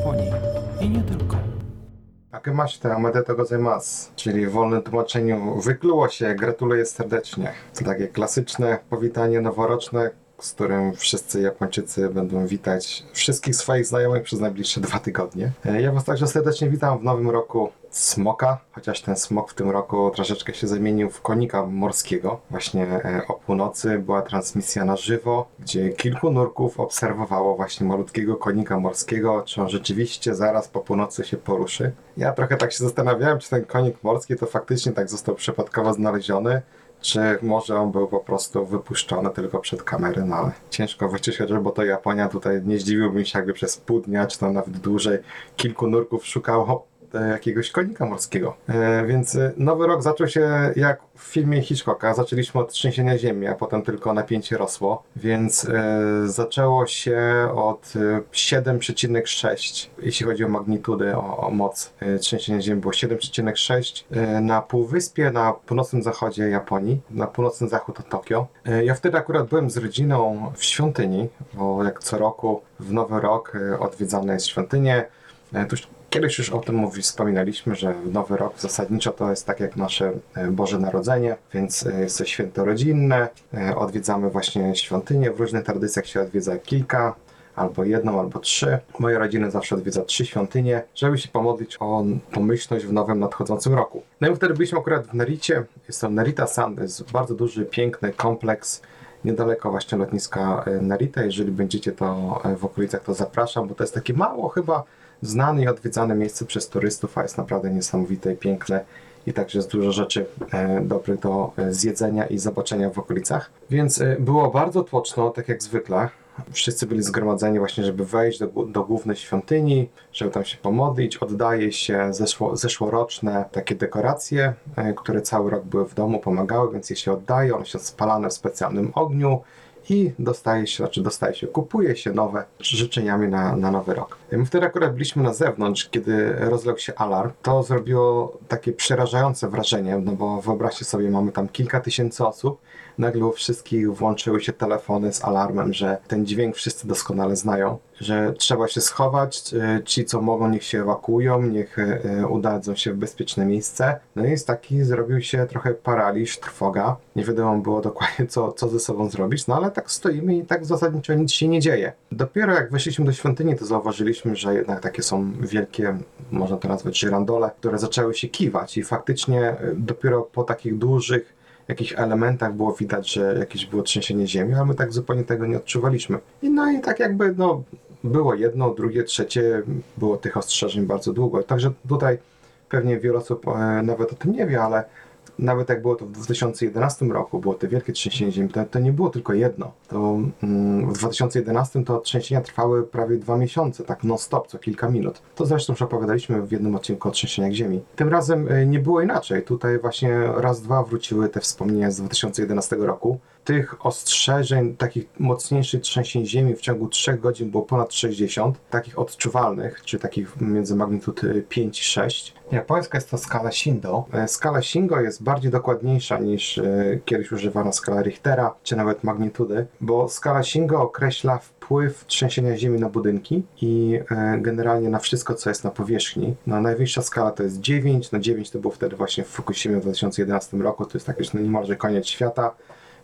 Japonii i nie tylko. Akemashite omete gozaimasu, czyli w wolnym tłumaczeniu wykluło się, gratuluję serdecznie. To takie klasyczne powitanie noworoczne, z którym wszyscy Japończycy będą witać wszystkich swoich znajomych przez najbliższe dwa tygodnie. Ja Was także serdecznie witam w nowym roku smoka, chociaż ten smok w tym roku troszeczkę się zamienił w konika morskiego. Właśnie e, o północy była transmisja na żywo, gdzie kilku nurków obserwowało właśnie malutkiego konika morskiego, czy on rzeczywiście zaraz po północy się poruszy. Ja trochę tak się zastanawiałem, czy ten konik morski to faktycznie tak został przypadkowo znaleziony, czy może on był po prostu wypuszczony tylko przed kamery, no ale ciężko wyczyszczać, bo to Japonia tutaj nie zdziwiłbym się jakby przez pół dnia, czy tam nawet dłużej kilku nurków szukało jakiegoś konika morskiego. E, więc e, nowy rok zaczął się jak w filmie Hitchcocka. Zaczęliśmy od trzęsienia ziemi, a potem tylko napięcie rosło, więc e, zaczęło się od e, 7,6, jeśli chodzi o magnitudę, o, o moc e, trzęsienia ziemi było 7,6 e, na półwyspie na północnym zachodzie Japonii, na północny zachód od Tokio. E, ja wtedy akurat byłem z rodziną w świątyni, bo jak co roku w Nowy Rok e, odwiedzane jest świątynię. E, Tuż kiedyś już o tym mówi, wspominaliśmy, że Nowy Rok zasadniczo to jest tak jak nasze e, Boże Narodzenie, więc e, jest to święto rodzinne. E, Odwiedzamy właśnie świątynię. W różnych tradycjach się odwiedza kilka albo jedną, albo trzy. Moja rodzina zawsze odwiedza trzy świątynie, żeby się pomodlić o pomyślność w nowym nadchodzącym roku. No i wtedy byliśmy akurat w Naricie. Jest to Narita Sand, jest bardzo duży, piękny kompleks niedaleko właśnie lotniska Narita. Jeżeli będziecie to w okolicach, to zapraszam, bo to jest takie mało chyba znane i odwiedzane miejsce przez turystów, a jest naprawdę niesamowite i piękne. I także jest dużo rzeczy e, dobrych do e, zjedzenia i zobaczenia w okolicach. Więc e, było bardzo tłoczno, tak jak zwykle. Wszyscy byli zgromadzeni właśnie, żeby wejść do, do głównej świątyni, żeby tam się pomodlić. Oddaje się zeszło, zeszłoroczne takie dekoracje, e, które cały rok były w domu, pomagały, więc je się oddaje. One są spalane w specjalnym ogniu i dostaje się, znaczy dostaje się, kupuje się nowe życzeniami na, na nowy rok. My wtedy akurat byliśmy na zewnątrz, kiedy rozległ się alarm. To zrobiło takie przerażające wrażenie, no bo wyobraźcie sobie, mamy tam kilka tysięcy osób, nagle u wszystkich włączyły się telefony z alarmem, że ten dźwięk wszyscy doskonale znają, że trzeba się schować, ci co mogą niech się ewakuują, niech e, udadzą się w bezpieczne miejsce. No i jest taki, zrobił się trochę paraliż, trwoga. Nie wiadomo było dokładnie co, co ze sobą zrobić, no ale tak stoimy i tak zasadniczo nic się nie dzieje. Dopiero jak weszliśmy do świątyni, to zauważyliśmy, że jednak takie są wielkie, można to nazwać żyrandole, które zaczęły się kiwać i faktycznie e, dopiero po takich dużych jakichś elementach było widać, że jakieś było trzęsienie ziemi, ale my tak zupełnie tego nie odczuwaliśmy. I no i tak jakby no, było jedno, drugie, trzecie, było tych ostrzeżeń bardzo długo. Także tutaj pewnie wiele osób e, nawet o tym nie wie, ale nawet jak było to w 2011 roku, było to wielkie trzęsienie ziemi, to, to nie było tylko jedno. To mm, w 2011 to trzęsienia trwały prawie dwa miesiące, tak non-stop, co kilka minut. To zresztą już opowiadaliśmy w jednym odcinku o trzęsieniach ziemi. Tym razem e, nie było inaczej. Tutaj właśnie raz, dwa wróciły te wspomnienia z 2011 roku. Tych ostrzeżeń, takich mocniejszych trzęsień ziemi w ciągu 3 godzin było ponad 60, takich odczuwalnych, czy takich między magnitud e, 5 i 6. Japońska jest to skala Shindo. E, Skala Shingo jest bardziej dokładniejsza niż e, kiedyś używana skala Richtera, czy nawet magnitudy, bo skala Shingo określa wpływ trzęsienia ziemi na budynki i e, generalnie na wszystko, co jest na powierzchni. No, najwyższa skala to jest 9, no 9 to było wtedy właśnie w Fukushimie w 2011 roku, to jest tak już niemalże koniec świata.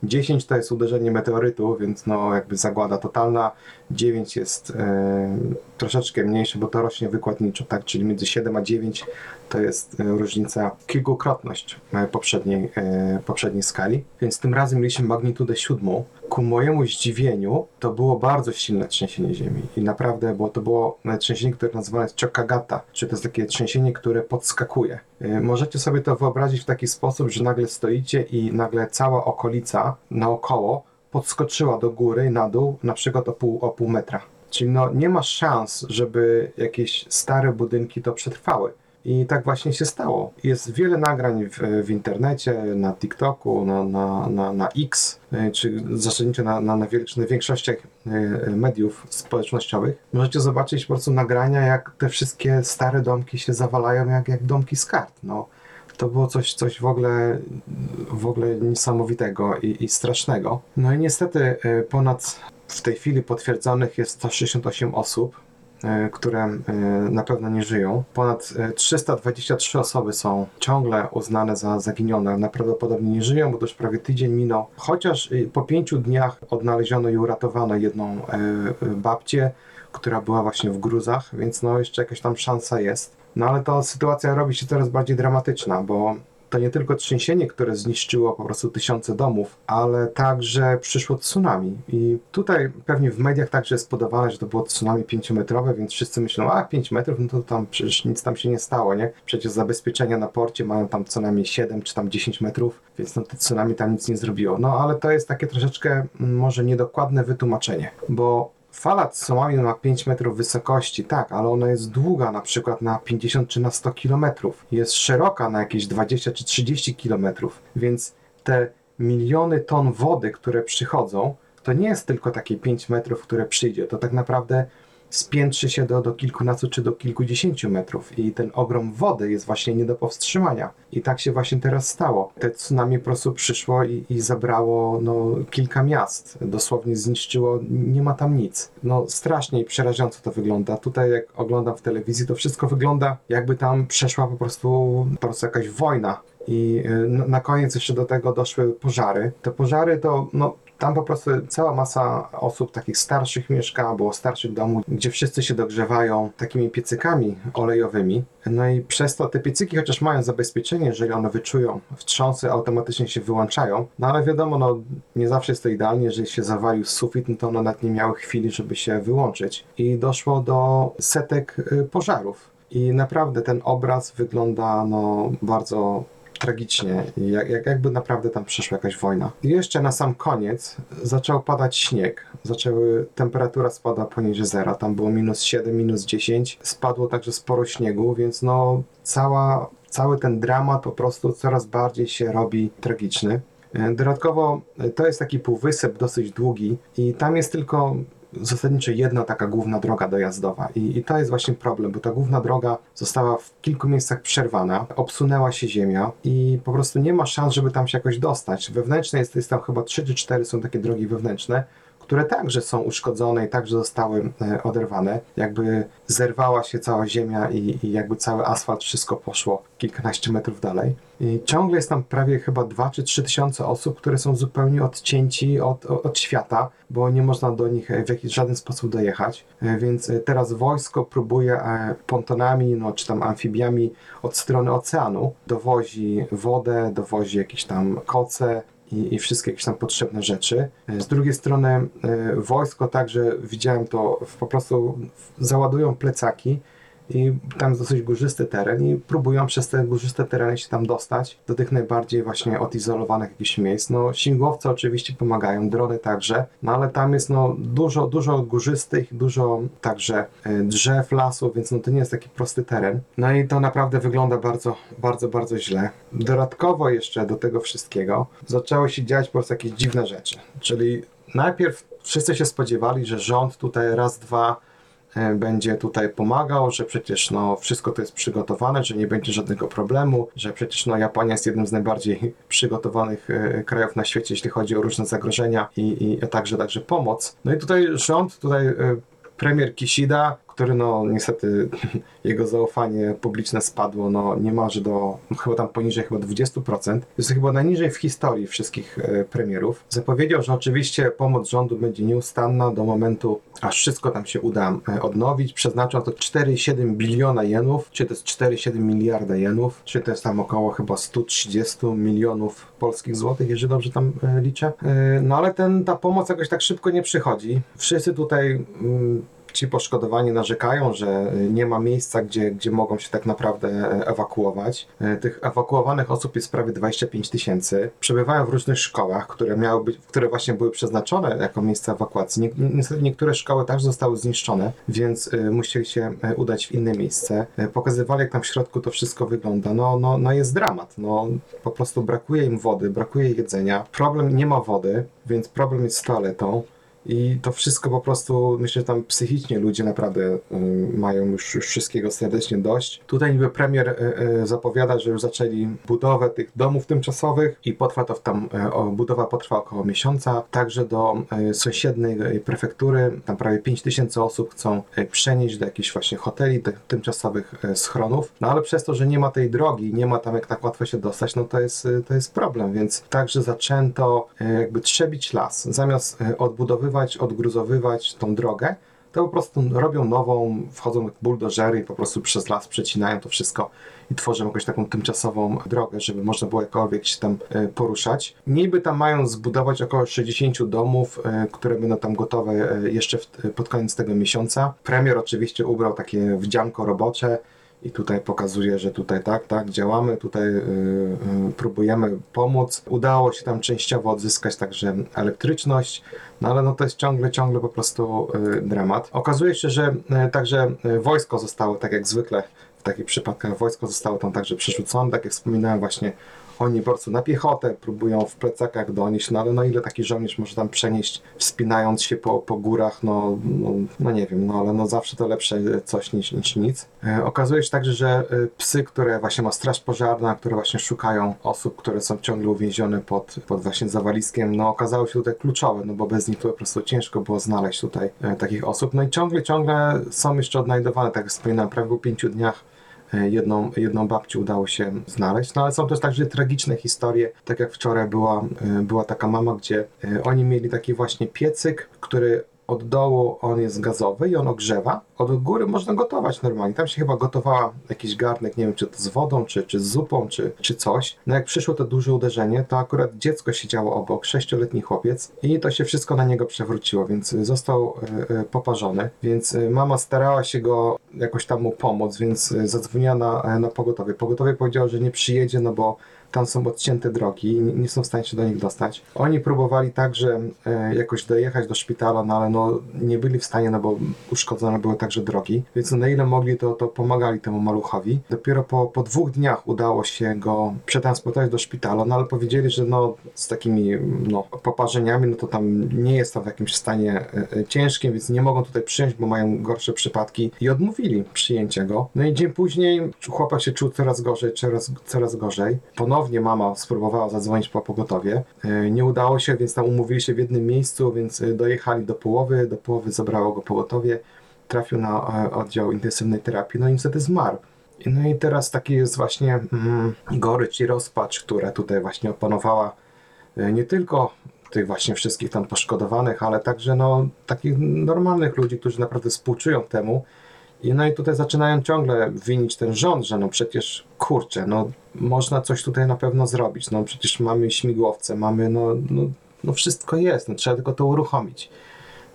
10 to jest uderzenie meteorytu, więc no jakby zagłada totalna. 9 jest e, troszeczkę mniejsze, bo to rośnie wykładniczo, tak? Czyli między 7 a 9 to jest e, różnica, kilkukrotność e, poprzedniej, e, poprzedniej skali. Więc tym razem mieliśmy magnitudę siódmą. Ku mojemu zdziwieniu to było bardzo silne trzęsienie ziemi i naprawdę, bo to było e, trzęsienie, które nazywane jest Chokagata, czyli to jest takie trzęsienie, które podskakuje. E, Możecie sobie to wyobrazić w taki sposób, że nagle stoicie i nagle cała okolica naokoło podskoczyła do góry i na dół, na przykład o pół, o pół metra. Czyli no, nie ma szans, żeby jakieś stare budynki to przetrwały. I tak właśnie się stało. Jest wiele nagrań w, w internecie, na TikToku, na, na, na, na X, y, czy zasadniczo na, na, na, na większościach y, mediów społecznościowych. Możecie zobaczyć po prostu nagrania, jak te wszystkie stare domki się zawalają, jak, jak domki z kart. No, to było coś, coś w ogóle, w ogóle niesamowitego i, i strasznego. No i niestety y, ponad w tej chwili potwierdzonych jest 168 osób e, które e, na pewno nie żyją. Ponad e, 323 osoby są ciągle uznane za zaginione. Najprawdopodobniej nie żyją, bo to już prawie tydzień minął. Chociaż e, po pięciu dniach odnaleziono i uratowano jedną e, e, babcię, która była właśnie w gruzach, więc no jeszcze jakaś tam szansa jest. No ale to sytuacja robi się coraz bardziej dramatyczna, bo to nie tylko trzęsienie, które zniszczyło po prostu tysiące domów, ale także przyszło tsunami. I tutaj pewnie w mediach także jest podawane, że to było tsunami pięciometrowe, więc wszyscy myślą, a 5 metrów, no to tam przecież nic tam się nie stało, nie? Przecież zabezpieczenia na porcie mają tam co najmniej 7 czy tam 10 metrów, więc no to tsunami tam nic nie zrobiło. No ale to jest takie troszeczkę mm, może niedokładne wytłumaczenie, bo Fala tsunami ma 5 metrów wysokości, tak, ale ona jest długa na przykład na 50 czy na 100 kilometrów. Jest szeroka na jakieś 20 czy 30 kilometrów, więc te miliony ton wody, które przychodzą, to nie jest tylko takie 5 metrów, które przyjdzie, to tak naprawdę spiętrzy się do, do kilkunastu czy do kilkudziesięciu metrów i ten ogrom wody jest właśnie nie do powstrzymania. I tak się właśnie teraz stało. Te tsunami po prostu przyszło i, i zabrało no, kilka miast. Dosłownie zniszczyło, nie ma tam nic. No strasznie i przerażająco to wygląda. Tutaj jak oglądam w telewizji, to wszystko wygląda jakby tam przeszła po prostu, po prostu jakaś wojna. I y, na koniec jeszcze do tego doszły pożary. Te pożary to, no, tam po prostu cała masa osób takich starszych mieszka, było starszych domów, gdzie wszyscy się dogrzewają takimi piecykami olejowymi. No i przez to te piecyki, chociaż mają zabezpieczenie, jeżeli one wyczują wstrząsy, automatycznie się wyłączają. No ale wiadomo, no nie zawsze jest to idealnie, jeżeli się zawalił sufit, no to one nawet nie miały chwili, żeby się wyłączyć. I doszło do setek y, pożarów. I naprawdę ten obraz wygląda no bardzo tragicznie, jak, jak, jakby naprawdę tam przeszła jakaś wojna. I jeszcze na sam koniec zaczął padać śnieg. Zaczęły, temperatura spada poniżej zera, tam było minus 7, minus 10. Spadło także sporo śniegu, więc no cała, cały ten dramat po prostu coraz bardziej się robi tragiczny. E, Dodatkowo e, to jest taki półwysep dosyć długi i tam jest tylko zasadniczo jedna taka główna droga dojazdowa. I, I to jest właśnie problem, bo ta główna droga została w kilku miejscach przerwana, obsunęła się ziemia i po prostu nie ma szans, żeby tam się jakoś dostać. Wewnętrzne jest, jest tam chyba 3 czy 4 są takie drogi wewnętrzne, które także są uszkodzone i także zostały e, oderwane. Jakby zerwała się cała ziemia i, i jakby cały asfalt, wszystko poszło kilkanaście metrów dalej. I ciągle jest tam prawie chyba 2 czy 3 tysiące osób, które są zupełnie odcięci od, od, świata, bo nie można do nich e, w jakiś żaden sposób dojechać. E, Więc teraz wojsko próbuje pontonami, no czy tam amfibiami od strony oceanu dowozi wodę, dowozi jakieś tam koce, i, i wszystkie jakieś tam potrzebne rzeczy. E, Z drugiej strony e, wojsko także, widziałem to, po prostu załadują plecaki i tam jest dosyć górzysty teren i próbują przez te górzyste tereny się tam dostać do tych najbardziej właśnie odizolowanych jakichś miejsc. No śmigłowce oczywiście pomagają, drony także, no ale tam jest no dużo, dużo górzystych, dużo także e, drzew, lasów, więc no to nie jest taki prosty teren. No i to naprawdę wygląda bardzo, bardzo, bardzo źle. Dodatkowo jeszcze do tego wszystkiego zaczęły się dziać po prostu jakieś dziwne rzeczy, czyli najpierw wszyscy się spodziewali, że rząd tutaj raz, dwa będzie tutaj pomagał, że przecież no, wszystko to jest przygotowane, że nie będzie żadnego problemu, że przecież no, Japonia jest jednym z najbardziej przygotowanych e, krajów na świecie, jeśli chodzi o różne zagrożenia i, i także, także pomoc. No i tutaj rząd, tutaj e, premier Kishida, który no niestety jego zaufanie publiczne spadło no niemalże do no, chyba tam poniżej chyba 20%. Jest to chyba najniżej w historii wszystkich e, premierów. Zapowiedział, że oczywiście pomoc rządu będzie nieustanna do momentu, aż wszystko tam się uda e, odnowić. Przeznaczył na to 4,7 biliona jenów, czy to jest 4,7 miliarda jenów, czy to jest tam około chyba 130 milionów polskich złotych, jeżeli dobrze tam e, liczę. No ale ten, ta pomoc jakoś tak szybko nie przychodzi. Wszyscy tutaj mm, ci poszkodowani narzekają, że y, nie ma miejsca, gdzie, gdzie mogą się tak naprawdę e, ewakuować. E, Tych ewakuowanych osób jest prawie 25 tysięcy. Przebywają w różnych szkołach, które miały być, które właśnie były przeznaczone jako miejsca ewakuacji. Nie, ni- niestety niektóre szkoły też zostały zniszczone, więc y, musieli się e, udać w inne miejsce. Pokazywali, jak tam w środku to wszystko wygląda. No, no, no jest dramat. No, po prostu brakuje im wody, brakuje jedzenia. Problem nie ma wody, więc problem jest z toaletą. I to wszystko po prostu, myślę, że tam psychicznie ludzie naprawdę y, mają już, już wszystkiego serdecznie dość. Tutaj niby premier y, y, zapowiada, że już zaczęli budowę tych domów tymczasowych i potrwa to w tam, y, budowa potrwa około miesiąca. Także do y, sąsiedniej y, prefektury, tam prawie 5 tysięcy osób chcą y, przenieść do jakichś właśnie hoteli, tych tymczasowych y, schronów. No ale przez to, że nie ma tej drogi, nie ma tam jak tak łatwo się dostać, no to jest, y, to jest problem, więc także zaczęto y, jakby trzebić las. Zamiast y, odbudowywać, odgruzowywać tą drogę, to po prostu robią nową, wchodzą jak buldożery i po prostu przez las przecinają to wszystko i tworzą jakąś taką tymczasową drogę, żeby można było jakkolwiek się tam e, poruszać. Niby tam mają zbudować około 60 domów, e, które będą tam gotowe e, jeszcze pod koniec tego miesiąca. Premier oczywiście ubrał takie wdzianko robocze i tutaj pokazuje, że tutaj tak, tak, działamy, tutaj y, y, próbujemy pomóc. Udało się tam częściowo odzyskać także elektryczność, no ale no to jest ciągle, ciągle po prostu y, dramat. Okazuje się, że także wojsko zostało, tak jak zwykle w takich przypadkach, wojsko zostało tam także przerzucone, tak jak wspominałem właśnie oni po prostu na piechotę próbują w plecakach donieść, no ale no ile taki żołnierz może tam przenieść, wspinając się po, po górach, no, no, no nie wiem, no ale no zawsze to lepsze coś niż, niż nic. E, okazuje się także, że e, psy, które właśnie ma straż pożarna, które właśnie szukają osób, które są ciągle uwięzione pod, pod właśnie zawaliskiem, no okazały się tutaj kluczowe, no bo bez nich to po prostu ciężko było znaleźć tutaj e, takich osób. No i ciągle, ciągle są jeszcze odnajdowane, tak jak wspominałem, prawie po pięciu dniach E, jedną, jedną babcię udało się znaleźć. No ale są też także tragiczne historie, tak jak wczoraj była, e, była taka mama, gdzie e, oni mieli taki właśnie piecyk, który od dołu on jest gazowy i on ogrzewa. Od góry można gotować normalnie. Tam się chyba gotowała jakiś garnek, nie wiem czy to z wodą, czy, czy z zupą, czy, czy coś. No jak przyszło to duże uderzenie, to akurat dziecko siedziało obok, sześcioletni chłopiec i to się wszystko na niego przewróciło, więc został e, e, poparzony. Więc mama starała się go jakoś tam mu pomóc, więc zadzwoniła na, na pogotowie. Pogotowie powiedziało, że nie przyjedzie, no bo tam są odcięte drogi nie, są w stanie się do nich dostać. Oni próbowali także e, jakoś dojechać do szpitala, no ale no, nie byli w stanie, no bo uszkodzone były także drogi, więc na ile mogli, to, to pomagali temu maluchowi. Dopiero po, po dwóch dniach udało się go przetransportować do szpitala, no ale powiedzieli, że no z takimi no, poparzeniami, no to tam nie jest tam w jakimś stanie e, e, ciężkim, więc nie mogą tutaj przyjąć, bo mają gorsze przypadki i odmówili przyjęcia go. No i dzień później chłopak się czuł coraz gorzej, coraz, coraz gorzej. Ponownie mama spróbowała zadzwonić po pogotowie. E, Nie udało się, więc tam umówili się w jednym miejscu, więc e, dojechali do połowy, do połowy zabrało go pogotowie, trafił na e, oddział intensywnej terapii, no i niestety zmarł. No i teraz taki jest właśnie mm, gorycz i rozpacz, która tutaj właśnie opanowała nie tylko tych właśnie wszystkich tam poszkodowanych, ale także no takich normalnych ludzi, którzy naprawdę współczują temu. I no i tutaj zaczynają ciągle winić ten rząd, że no przecież kurczę, no można coś tutaj na pewno zrobić. No przecież mamy śmigłowce, mamy no, no, no wszystko jest, no trzeba tylko to uruchomić.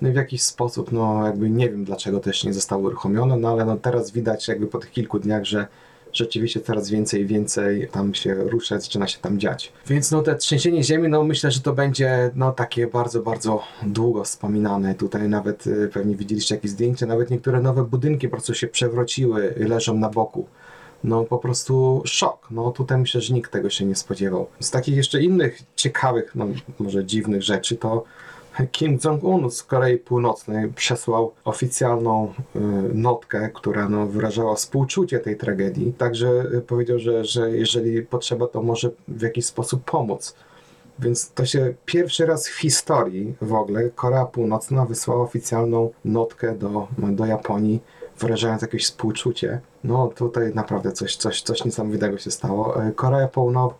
No i w jakiś sposób, no jakby nie wiem dlaczego też nie zostało uruchomione, no ale no teraz widać jakby po tych kilku dniach, że rzeczywiście coraz więcej i więcej tam się rusza, zaczyna się tam dziać. Więc no te trzęsienie ziemi, no myślę, że to będzie no takie bardzo, bardzo długo wspominane. Tutaj nawet y, pewnie widzieliście jakieś zdjęcia, nawet niektóre nowe budynki po prostu się przewróciły, leżą na boku. No po prostu szok. No tutaj myślę, że nikt tego się nie spodziewał. Z takich jeszcze innych ciekawych, no może dziwnych rzeczy, to Kim Jong-un z Korei Północnej przesłał oficjalną y, notkę, która no, wyrażała współczucie tej tragedii. Także y, powiedział, że, że jeżeli potrzeba, to może w jakiś sposób pomóc. Więc to się pierwszy raz w historii w ogóle Korea Północna wysłała oficjalną notkę do, do Japonii, wyrażając jakieś współczucie. No tutaj naprawdę coś, coś, coś niesamowitego się stało. E, Korea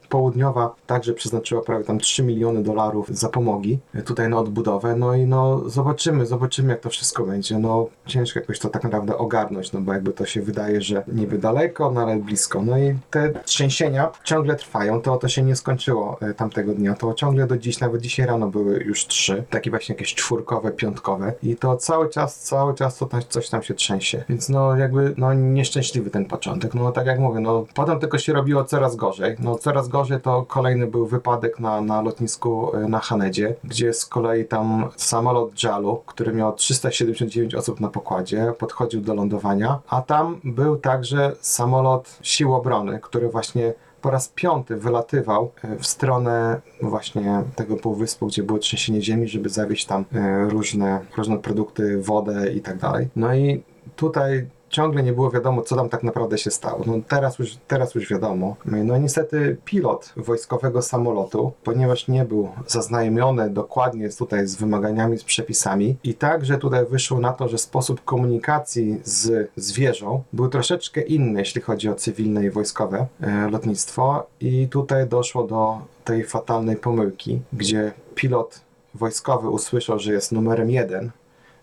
Południowa także przeznaczyła prawie tam 3 miliony dolarów za pomogi e, tutaj na odbudowę. No i no zobaczymy, zobaczymy jak to wszystko będzie. No ciężko jakoś to tak naprawdę ogarnąć, no bo jakby to się wydaje, że niby daleko, no ale blisko. No i te trzęsienia ciągle trwają, to to się nie skończyło e, tamtego dnia. To ciągle do dziś, nawet dzisiaj rano były już trzy, takie właśnie jakieś czwórkowe, piątkowe i to cały czas, cały czas to tam, coś tam się trzęsie. Więc no jakby no nieszczęśliwy ten początek. No tak jak mówię, no potem tylko się robiło coraz gorzej. No coraz gorzej to kolejny był wypadek na, na lotnisku y, na Hanedzie, gdzie z kolei tam samolot JAL-u, który miał 379 osób na pokładzie, podchodził do lądowania, a tam był także samolot sił obrony, który właśnie po raz piąty wylatywał e, w stronę właśnie tego półwyspu, gdzie było trzęsienie ziemi, żeby zawieźć tam e, różne, różne produkty, wodę i tak dalej. No i tutaj ciągle nie było wiadomo, co tam tak naprawdę się stało. No teraz już, teraz już wiadomo. No i niestety pilot wojskowego samolotu, ponieważ nie był zaznajomiony dokładnie tutaj z wymaganiami, z przepisami i także tutaj wyszło na to, że sposób komunikacji z, z wieżą był troszeczkę inny, jeśli chodzi o cywilne i wojskowe e, lotnictwo i tutaj doszło do tej fatalnej pomyłki, gdzie pilot wojskowy usłyszał, że jest numerem jeden,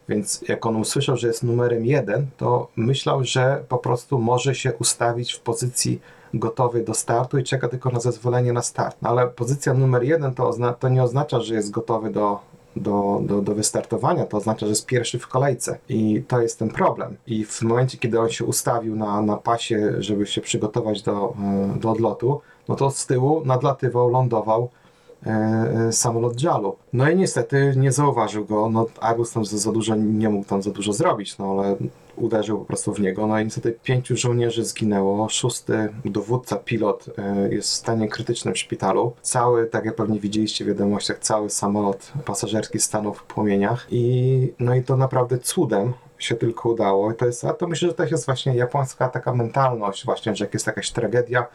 więc jak on usłyszał, że jest numerem jeden, to myślał, że po prostu może się ustawić w pozycji gotowej do startu i czeka tylko na zezwolenie na start. No ale pozycja numer jeden to, to nie oznacza, że jest gotowy do, do, do, do wystartowania, to oznacza, że jest pierwszy w kolejce. I to jest ten problem. I w momencie, kiedy on się ustawił na, na pasie, żeby się przygotować do, e, do odlotu, no to z tyłu nadlatywał, lądował samolot JAL-u. No i niestety nie zauważył go, no Airbus tam za, za dużo nie mógł tam za dużo zrobić, no ale uderzył po prostu w niego, no i niestety pięciu żołnierzy zginęło, szósty dowódca, pilot e, jest w stanie krytycznym w szpitalu. Cały, tak jak pewnie widzieliście w wiadomościach, cały samolot pasażerski stanął w płomieniach i no i to naprawdę cudem się tylko udało. I to jest, a to myślę, że to jest właśnie japońska taka mentalność właśnie, że jak jest jakaś tragedia,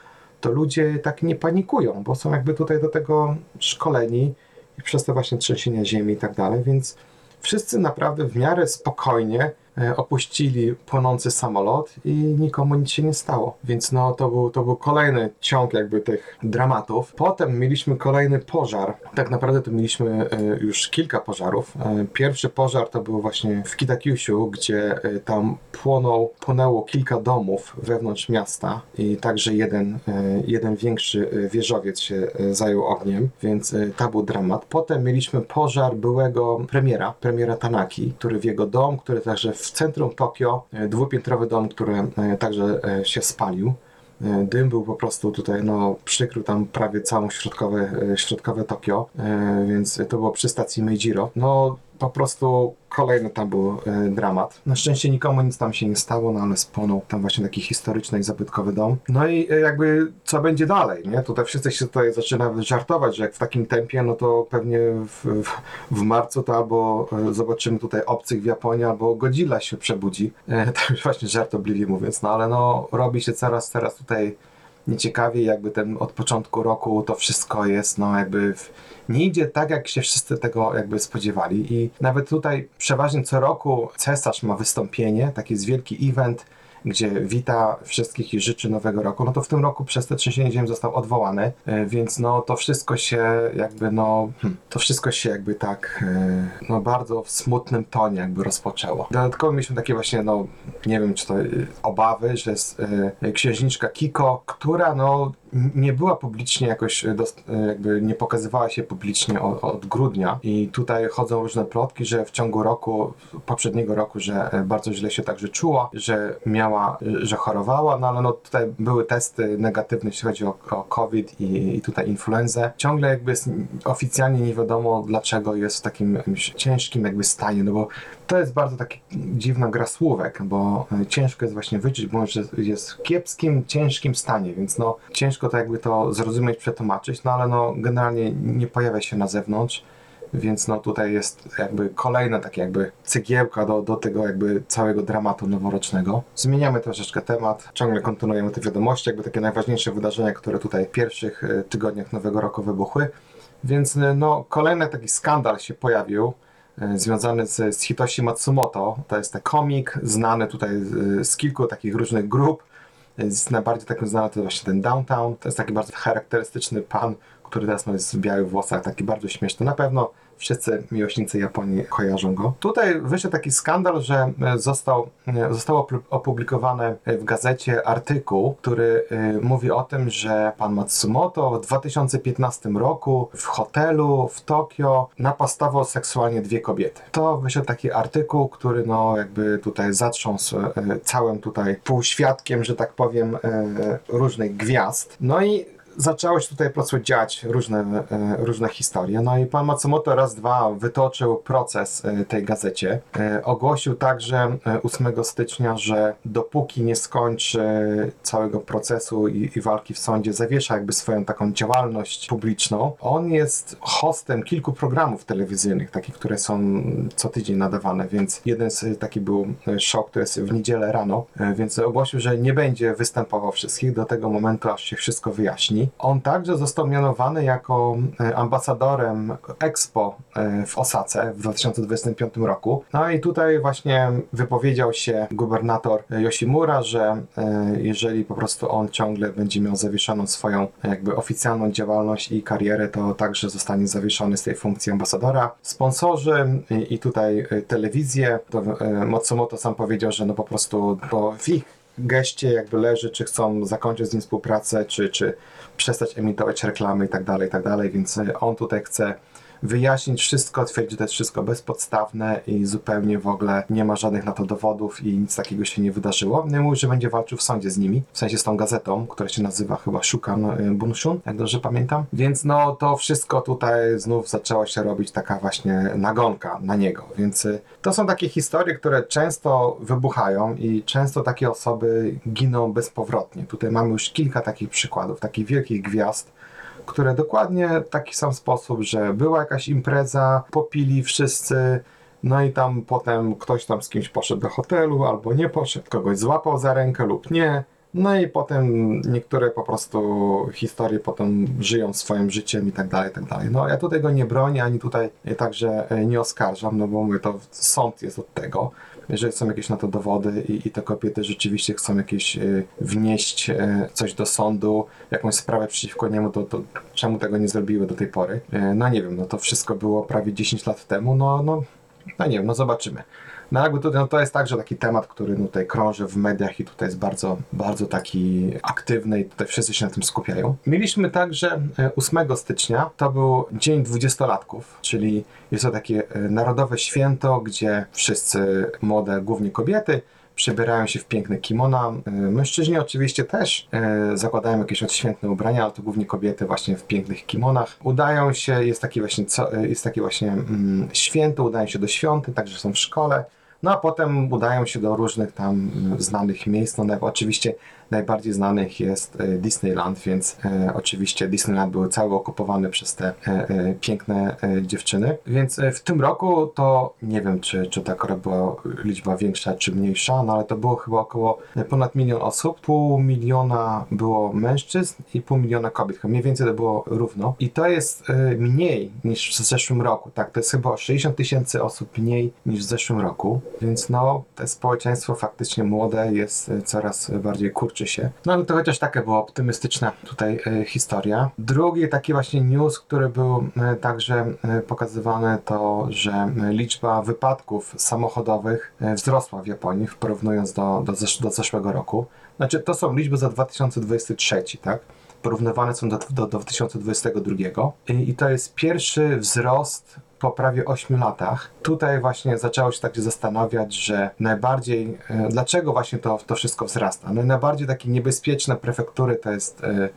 to ludzie tak nie panikują, bo są jakby tutaj do tego szkoleni i przez te właśnie trzęsienia ziemi i tak dalej, więc wszyscy naprawdę w miarę spokojnie opuścili płonący samolot i nikomu nic się nie stało. Więc no to był, to był kolejny ciąg jakby tych dramatów. Potem mieliśmy kolejny pożar. Tak naprawdę to mieliśmy e, już kilka pożarów. E, Pierwszy pożar to był właśnie w Kitakyushu, gdzie e, tam płonął, płonęło kilka domów wewnątrz miasta i także jeden, e, jeden większy e, wieżowiec się e, zajął ogniem, więc e, to był dramat. Potem mieliśmy pożar byłego premiera, premiera Tanaki, który w jego dom, który także w centrum Tokio, e, dwupiętrowy dom, który e, także e, się spalił. Dym był po prostu tutaj, no, przykrył tam prawie całą środkowe, środkowe Tokio, więc to było przy stacji Meijiro. No, po prostu kolejny tam był e, dramat. Na szczęście nikomu nic tam się nie stało, no ale spłonął tam właśnie taki historyczny i zabytkowy dom. No i e, jakby co będzie dalej, nie? Tutaj wszyscy się tutaj zaczyna żartować, że jak w takim tempie, no to pewnie w, w, w marcu to albo e, zobaczymy tutaj obcych w Japonii, albo Godzilla się przebudzi. Tak właśnie żartobliwie mówiąc, no ale no robi się coraz, coraz tutaj nieciekawie, jakby ten od początku roku to wszystko jest, no jakby w, nie idzie tak, jak się wszyscy tego jakby spodziewali. I nawet tutaj przeważnie co roku cesarz ma wystąpienie, taki jest wielki event, gdzie wita wszystkich i życzy nowego roku, no to w tym roku przez te trzęsienie ziemi został odwołany, e, więc no to wszystko się jakby no, hmm, to wszystko się jakby tak e, no bardzo w smutnym tonie jakby rozpoczęło. Dodatkowo mieliśmy takie właśnie no, nie wiem czy to e, obawy, że jest księżniczka Kiko, która no nie była publicznie jakoś, e, e, jakby nie pokazywała się publicznie od, od grudnia i tutaj chodzą różne plotki, że w ciągu roku, poprzedniego roku, że e, bardzo źle się także czuła, że miała, że chorowała, no ale no tutaj były testy negatywne, jeśli chodzi o, o COVID i, i tutaj influenzę. Ciągle jakby jest, oficjalnie nie wiadomo, dlaczego jest w takim ciężkim jakby stanie, no bo to jest bardzo taki dziwna gra słówek, bo ciężko jest właśnie wyczuć, bo jest w kiepskim, ciężkim stanie, więc no ciężko to jakby to zrozumieć, przetłumaczyć, no ale no generalnie nie pojawia się na zewnątrz, więc no tutaj jest jakby kolejna tak jakby cegiełka do, do tego jakby całego dramatu noworocznego. Zmieniamy troszeczkę temat, ciągle kontynuujemy te wiadomości, jakby takie najważniejsze wydarzenia, które tutaj w pierwszych e, tygodniach nowego roku wybuchły. Więc e, no, kolejny taki skandal się pojawił e, związany z, z Hitoshi Matsumoto. To jest ten komik znany tutaj e, z kilku takich różnych grup. Z najbardziej takim znany to właśnie ten Downtown. To jest taki bardzo charakterystyczny pan, który teraz no, jest w białych włosach, taki bardzo śmieszny. Na pewno wszyscy miłośnicy Japonii kojarzą go. Tutaj wyszedł taki skandal, że e, został, e, został opublikowany w gazecie artykuł, który e, mówi o tym, że pan Matsumoto w 2015 roku w hotelu w Tokio napastował seksualnie dwie kobiety. To wyszedł taki artykuł, który no jakby tutaj zatrząsł e, całym tutaj półświadkiem, że tak powiem, e, różnych gwiazd. No i zaczęło się tutaj po prostu dziać różne, e, różne historie. No i pan Matsumoto raz, dwa wytoczył proces e, tej gazecie. E, Ogłosił także e, 8 stycznia, że dopóki nie skończy całego procesu i, i walki w sądzie, zawiesza jakby swoją taką działalność publiczną. On jest hostem kilku programów telewizyjnych, takich, które są co tydzień nadawane, więc jeden z taki był show, który jest w niedzielę rano, więc ogłosił, że nie będzie występował wszystkich do tego momentu, aż się wszystko wyjaśni. On także został mianowany jako e, ambasadorem Expo e, w Osace w 2025 roku. No i tutaj właśnie wypowiedział się gubernator Yoshimura, że e, jeżeli po prostu on ciągle będzie miał zawieszoną swoją jakby oficjalną działalność i karierę, to także zostanie zawieszony z tej funkcji ambasadora. Sponsorzy i, tutaj telewizje, to Matsumoto sam powiedział, że no po prostu bo w ich geście jakby leży, czy chcą zakończyć z nim współpracę, czy, czy przestać emitować reklamy i tak dalej, i tak dalej, więc e, on tutaj chce wyjaśnić wszystko, twierdzi, że to jest wszystko bezpodstawne i zupełnie w ogóle nie ma żadnych na to dowodów i nic takiego się nie wydarzyło. No i mówi, że będzie walczył w sądzie z nimi, w sensie z tą gazetą, która się nazywa chyba Shukan y, Bunshun, jak dobrze pamiętam. Więc no to wszystko tutaj znów zaczęło się robić taka właśnie nagonka na niego, więc y, to są takie historie, które często wybuchają i często takie osoby giną bezpowrotnie. Tutaj mamy już kilka takich przykładów, takich wielkich gwiazd, które dokładnie w taki sam sposób, że była jakaś impreza, popili wszyscy, no i tam potem ktoś tam z kimś poszedł do hotelu albo nie poszedł, kogoś złapał za rękę lub nie. No i potem niektóre po prostu historie potem żyją swoim życiem i tak dalej, i tak dalej. No ja tutaj go nie bronię, ani tutaj także e, nie oskarżam, no bo mówię, to sąd jest od tego. Jeżeli są jakieś na to dowody i, i te kobiety rzeczywiście chcą jakieś e, wnieść e, coś do sądu, jakąś sprawę przeciwko niemu, to, to czemu tego nie zrobiły do tej pory? E, No nie wiem, no to wszystko było prawie 10 lat temu, no, no, no nie wiem, no zobaczymy. No jakby to, no to jest także taki temat, który tutaj krąży w mediach i tutaj jest bardzo, bardzo taki aktywny i tutaj wszyscy się na tym skupiają. Mieliśmy także e, 8 stycznia, to był Dzień Dwudziestolatków, czyli jest to takie e, narodowe święto, gdzie wszyscy młode, głównie kobiety, przebierają się w piękne kimona. E, Mężczyźni oczywiście też e, zakładają jakieś odświętne ubrania, ale to głównie kobiety właśnie w pięknych kimonach. Udają się, jest taki właśnie, e, jest takie właśnie mm, święto, udają się do świąty, także są w szkole. No a potem udają się do różnych tam znanych miejsc. No, oczywiście najbardziej znanych jest e, Disneyland, więc e, oczywiście Disneyland był cały okupowany przez te e, piękne dziewczyny. Więc w tym roku to nie wiem, czy, czy ta była liczba większa, czy mniejsza, no ale to było chyba około ponad milion osób. Pół miliona było mężczyzn i pół miliona kobiet. Mniej więcej to było równo. I to jest mniej niż w zeszłym roku. Tak, to jest chyba o 60 tysięcy osób mniej niż w zeszłym roku. Więc no, to społeczeństwo faktycznie młode jest coraz bardziej kurczy się. No ale to chociaż taka była optymistyczna tutaj e, historia. Drugi taki właśnie news, który był e, także e, pokazywany, to że liczba wypadków samochodowych wzrosła w Japonii, porównując do, do, zesz- do zeszłego roku. Znaczy, to są liczby za 2023, tak? Porównywane są do, do, do 2022 I, i to jest pierwszy wzrost po prawie 8 latach. Tutaj właśnie zaczęło się tak zastanawiać, że najbardziej, e, dlaczego właśnie to, to wszystko wzrasta? No najbardziej takie niebezpieczne prefektury to jest e,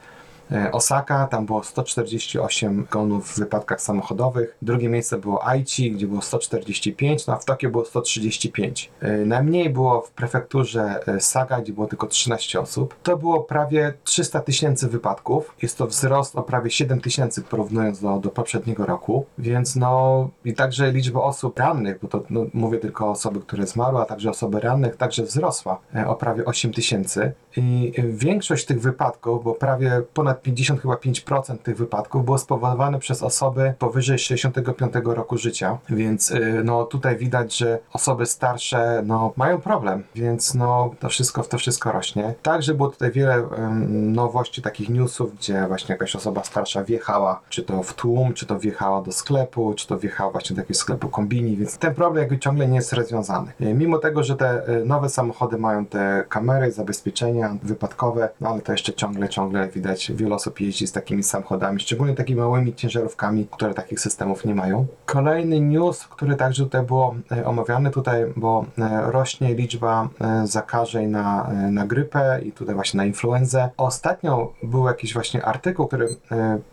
Osaka, tam było 148 gonów w wypadkach samochodowych. Drugie miejsce było Aichi, gdzie było 145, no a w Tokio było 135. E, Najmniej było w prefekturze e, Saga, gdzie było tylko 13 osób. To było prawie 300 tysięcy wypadków. Jest to wzrost o prawie 7 tysięcy porównując do, do poprzedniego roku, więc no i także liczba osób rannych, bo to no, mówię tylko osoby, które zmarły, a także osoby rannych, także wzrosła e, o prawie 8 tysięcy. I e, większość tych wypadków, bo prawie ponad 50 chyba 5% tych wypadków było spowodowane przez osoby powyżej 65 roku życia, więc y, no tutaj widać, że osoby starsze no mają problem, więc no to wszystko, to wszystko rośnie. Także było tutaj wiele em, nowości, takich newsów, gdzie właśnie jakaś osoba starsza wjechała, czy to w tłum, czy to wjechała do sklepu, czy to wjechała właśnie do jakiegoś sklepu kombini, więc ten problem jakby ciągle nie jest rozwiązany. Y, Mimo tego, że te y, nowe samochody mają te kamery, zabezpieczenia wypadkowe, no ale to jeszcze ciągle, ciągle widać wielu osób jeździ z takimi samochodami, szczególnie takimi małymi ciężarówkami, które takich systemów nie mają. Kolejny news, który także tutaj było e, omawiany tutaj, bo e, rośnie liczba e, zakażeń na, na grypę i tutaj właśnie na influenzę. Ostatnio był jakiś właśnie artykuł, który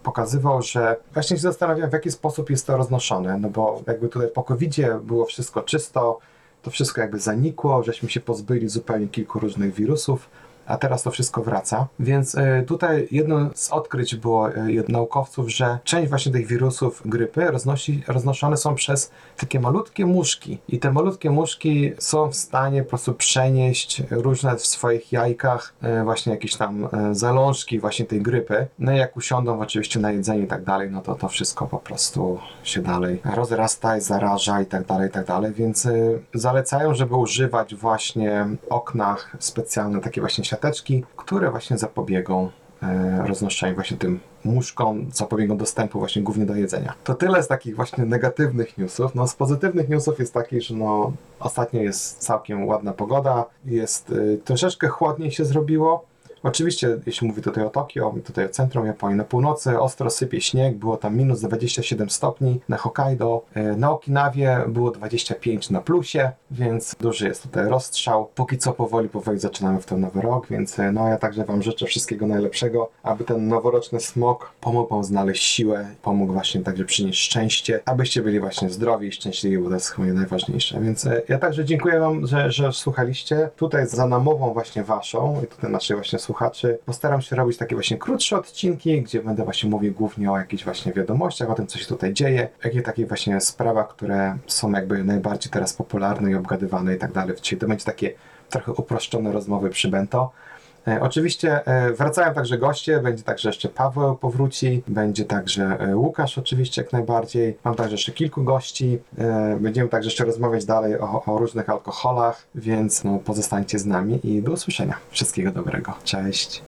pokazywał, że właśnie się zastanawiam, w jaki sposób jest to roznoszone, no bo jakby tutaj po covid było wszystko czysto, to wszystko jakby zanikło, żeśmy się pozbyli zupełnie kilku różnych wirusów, a teraz to wszystko wraca. Więc e, tutaj jedno z odkryć było e, naukowców, że część właśnie tych wirusów grypy roznosi, roznoszone są przez takie malutkie muszki. I te malutkie muszki są w stanie po prostu przenieść różne w swoich jajkach e, właśnie jakieś tam zalążki właśnie tej grypy. No i jak usiądą oczywiście na jedzenie i tak dalej, no to to wszystko po prostu się dalej rozrasta i zaraża i tak dalej, i tak dalej. Więc zalecają, żeby używać właśnie w oknach specjalne takie właśnie siateczki, które właśnie zapobiegą e, roznoszeniu właśnie tym muszkom, zapobiegą dostępu właśnie głównie do jedzenia. To tyle z takich właśnie negatywnych newsów. No z pozytywnych newsów jest taki, że no ostatnio jest całkiem ładna pogoda, jest y, troszeczkę chłodniej się zrobiło. Oczywiście, jeśli mówię tutaj o Tokio, tutaj o centrum Japonii, na północy ostro sypie śnieg, było tam minus 27 stopni, na Hokkaido, y, na Okinawie było 25 na plusie, więc duży jest tutaj rozstrzał. Póki co powoli, powoli zaczynamy w ten nowy rok, więc y, no ja także Wam życzę wszystkiego najlepszego, aby ten noworoczny smog pomógł Wam znaleźć siłę, pomógł właśnie także przynieść szczęście, abyście byli właśnie zdrowi i szczęśliwi, bo to jest chyba najważniejsze. Więc y, ja także dziękuję Wam, że, że słuchaliście. Tutaj za namową właśnie Waszą i tutaj naszych właśnie słuchaczy postaram się robić takie właśnie krótsze odcinki, gdzie będę właśnie mówił głównie o jakichś właśnie wiadomościach, o tym, co się tutaj dzieje, jakich takich właśnie sprawach, które są jakby najbardziej teraz popularne i obgadywane i tak dalej. Czyli to będzie takie trochę uproszczone rozmowy przy Bento. E, Oczywiście e, wracają także goście, będzie także jeszcze Paweł powróci, będzie także e, Łukasz oczywiście jak najbardziej. Mam także jeszcze kilku gości. Będziemy także jeszcze rozmawiać dalej o, o różnych alkoholach, więc no, pozostańcie z nami i do usłyszenia. Wszystkiego dobrego. Cześć.